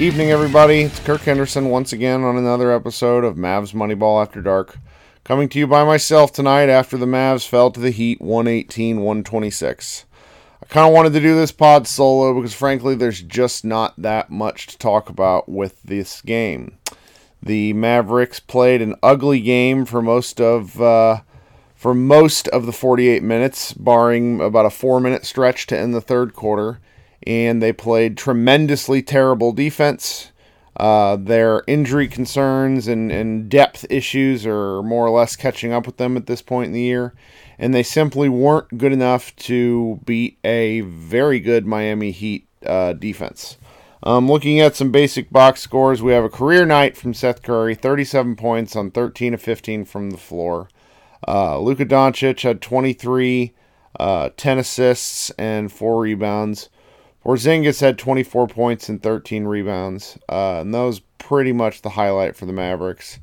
Evening, everybody. It's Kirk Henderson once again on another episode of Mavs Moneyball After Dark. Coming to you by myself tonight after the Mavs fell to the Heat 118 126. I kind of wanted to do this pod solo because, frankly, there's just not that much to talk about with this game. The Mavericks played an ugly game for most of uh, for most of the 48 minutes, barring about a four-minute stretch to end the third quarter, and they played tremendously terrible defense. Uh, their injury concerns and, and depth issues are more or less catching up with them at this point in the year, and they simply weren't good enough to beat a very good Miami Heat uh, defense. Um, looking at some basic box scores, we have a career night from Seth Curry, 37 points on 13 of 15 from the floor. Uh, Luka Doncic had 23, uh, 10 assists, and 4 rebounds. Porzingis had 24 points and 13 rebounds, uh, and that was pretty much the highlight for the Mavericks.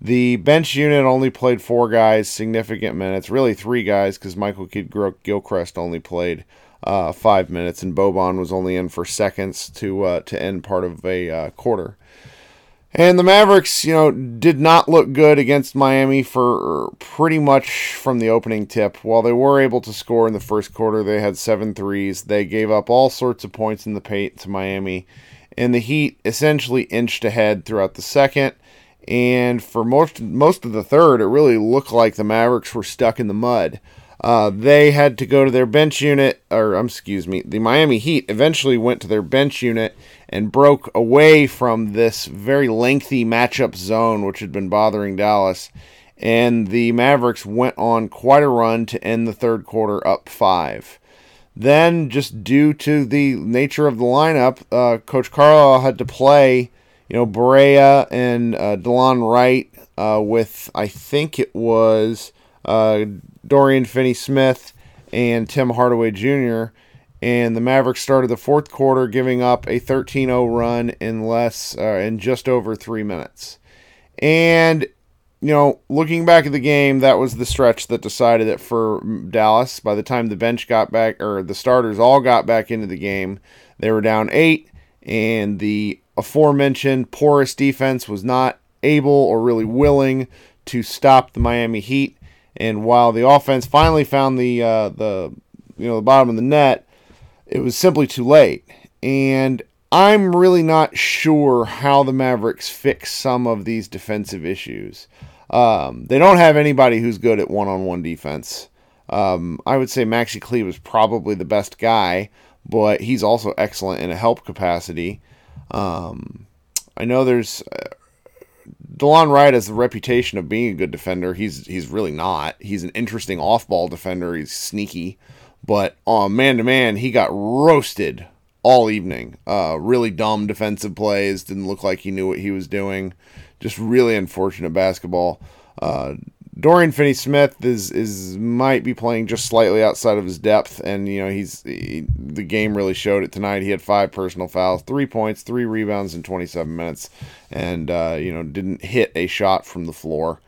The bench unit only played four guys significant minutes, really three guys, because Michael Kidd Gilchrist only played uh, five minutes, and Boban was only in for seconds to uh, to end part of a uh, quarter. And the Mavericks, you know, did not look good against Miami for pretty much from the opening tip. While they were able to score in the first quarter, they had seven threes. They gave up all sorts of points in the paint to Miami. And the Heat essentially inched ahead throughout the second. And for most most of the third, it really looked like the Mavericks were stuck in the mud. Uh, they had to go to their bench unit, or um, excuse me, the Miami Heat eventually went to their bench unit and broke away from this very lengthy matchup zone, which had been bothering Dallas. And the Mavericks went on quite a run to end the third quarter up five. Then, just due to the nature of the lineup, uh, Coach Carlisle had to play, you know, Barea and uh, Delon Wright uh, with, I think it was uh, Dorian Finney Smith and Tim Hardaway Jr. And the Mavericks started the fourth quarter giving up a 13 0 run in less, uh, in just over three minutes. And, you know, looking back at the game, that was the stretch that decided it for Dallas. By the time the bench got back, or the starters all got back into the game, they were down eight, and the aforementioned porous defense was not able or really willing to stop the Miami Heat. And while the offense finally found the uh, the you know the bottom of the net, it was simply too late. And I'm really not sure how the Mavericks fix some of these defensive issues. Um, they don't have anybody who's good at one-on-one defense. Um, I would say Maxi Kleber is probably the best guy, but he's also excellent in a help capacity. Um, I know there's uh, Delon Wright has the reputation of being a good defender. He's he's really not. He's an interesting off-ball defender. He's sneaky, but on man to man, he got roasted all evening. Uh, really dumb defensive plays. Didn't look like he knew what he was doing. Just really unfortunate basketball. Uh, Dorian Finney-Smith is is might be playing just slightly outside of his depth, and you know he's he, the game really showed it tonight. He had five personal fouls, three points, three rebounds in 27 minutes, and uh, you know didn't hit a shot from the floor.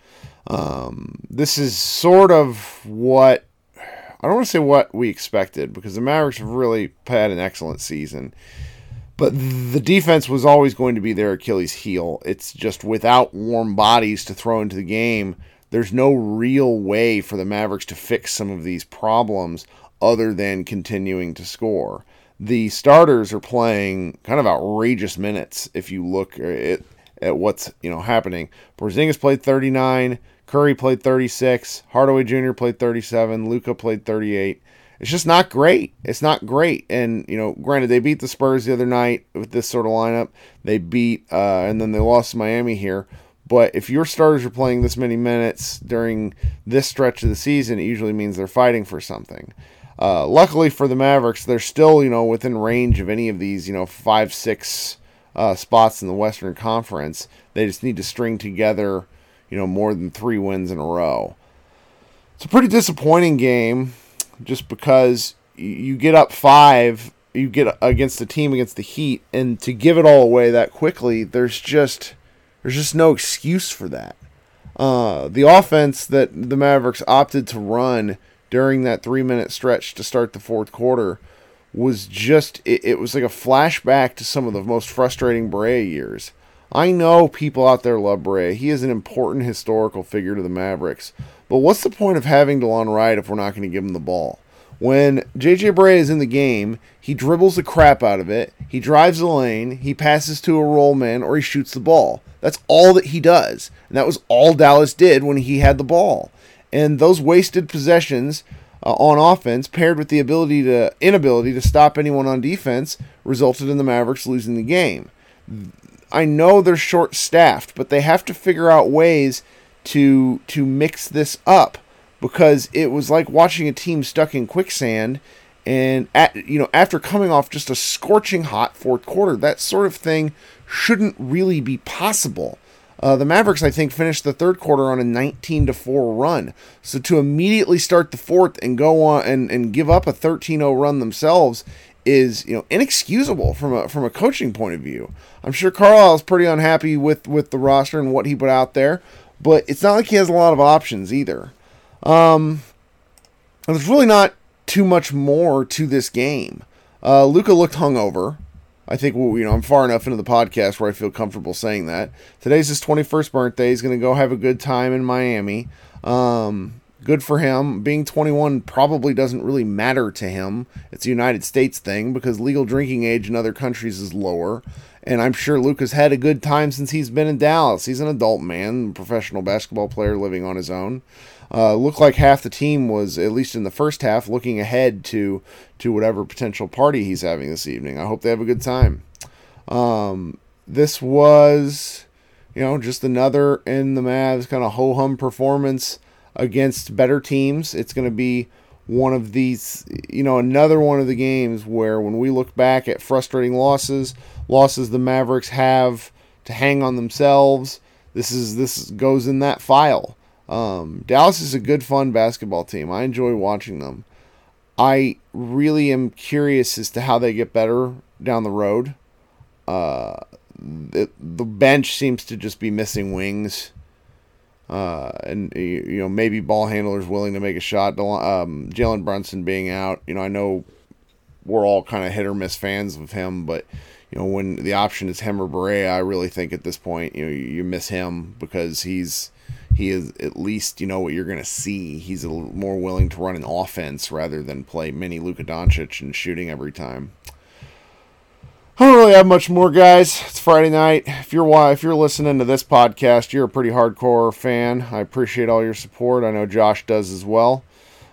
Um, this is sort of what I don't want to say what we expected because the Mavericks have really had an excellent season. But the defense was always going to be their Achilles heel. It's just without warm bodies to throw into the game there's no real way for the Mavericks to fix some of these problems other than continuing to score. The starters are playing kind of outrageous minutes if you look at, at what's you know happening. Porzingis played 39, Curry played 36, Hardaway Jr. played 37, Luka played 38. It's just not great. It's not great. And you know, granted, they beat the Spurs the other night with this sort of lineup. They beat, uh, and then they lost Miami here. But if your starters are playing this many minutes during this stretch of the season, it usually means they're fighting for something. Uh, luckily for the Mavericks, they're still you know within range of any of these you know five six uh, spots in the Western Conference. They just need to string together you know more than three wins in a row. It's a pretty disappointing game, just because you get up five, you get against the team against the Heat, and to give it all away that quickly, there's just there's just no excuse for that. Uh, the offense that the Mavericks opted to run during that three minute stretch to start the fourth quarter was just it, it, was like a flashback to some of the most frustrating Barea years. I know people out there love Barea. He is an important historical figure to the Mavericks. But what's the point of having Delon Wright if we're not going to give him the ball? When JJ Barea is in the game, he dribbles the crap out of it, he drives the lane, he passes to a roll man, or he shoots the ball. That's all that he does. And that was all Dallas did when he had the ball. And those wasted possessions uh, on offense, paired with the ability to inability to stop anyone on defense, resulted in the Mavericks losing the game. I know they're short staffed, but they have to figure out ways to to mix this up because it was like watching a team stuck in quicksand and at, you know after coming off just a scorching hot fourth quarter that sort of thing shouldn't really be possible uh, the Mavericks, I think, finished the third quarter on a 19 to 4 run. So to immediately start the fourth and go on and, and give up a 13 0 run themselves is you know inexcusable from a from a coaching point of view. I'm sure Carlisle's pretty unhappy with with the roster and what he put out there, but it's not like he has a lot of options either. Um, there's really not too much more to this game. Uh, Luka looked hungover. I think well, you know I'm far enough into the podcast where I feel comfortable saying that. Today's his 21st birthday. He's to go have a good time in Miami. Um, good for him. Being 21 probably doesn't really matter to him. It's a United States thing because legal drinking age in other countries is lower. And I'm sure Luka's had a good time since he's been in Dallas. He's an adult man, professional basketball player living on his own. Uh, looked like half the team was, at least in the first half, looking ahead to to whatever potential party he's having this evening. I hope they have a good time. Um, this was, you know, just another in the Mavs kind of ho hum performance against better teams. It's going to be one of these, you know, another one of the games where when we look back at frustrating losses, losses the Mavericks have to hang on themselves. This is this goes in that file. Um, Dallas is a good, fun basketball team. I enjoy watching them. I really am curious as to how they get better down the road. Uh, the, the bench seems to just be missing wings. Uh, and you know maybe ball handlers willing to make a shot. Um, Jalen Brunson being out, you know I know we're all kind of hit or miss fans of him, but you know, when the option is him or Barea, I really think at this point, you know, you miss him because he's he is at least you know what you're going to see. He's a more willing to run an offense rather than play mini Luka Doncic and shooting every time. I don't really have much more, guys. It's Friday night. If you're if you're listening to this podcast, you're a pretty hardcore fan. I appreciate all your support. I know Josh does as well.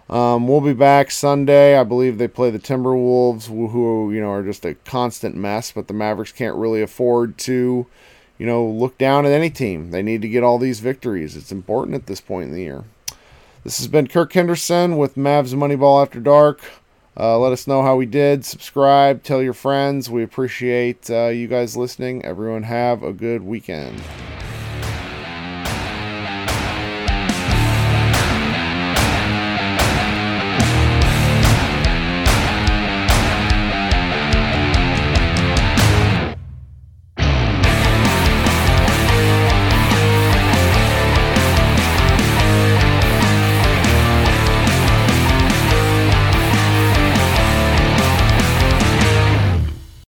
Um, we'll be back Sunday. I believe they play the Timberwolves, who you know are just a constant mess. But the Mavericks can't really afford to, you know, look down at any team. They need to get all these victories. It's important at this point in the year. This has been Kirk Henderson with Mavs Moneyball After Dark. Uh, let us know how we did. Subscribe. Tell your friends. We appreciate uh, you guys listening. Everyone have a good weekend.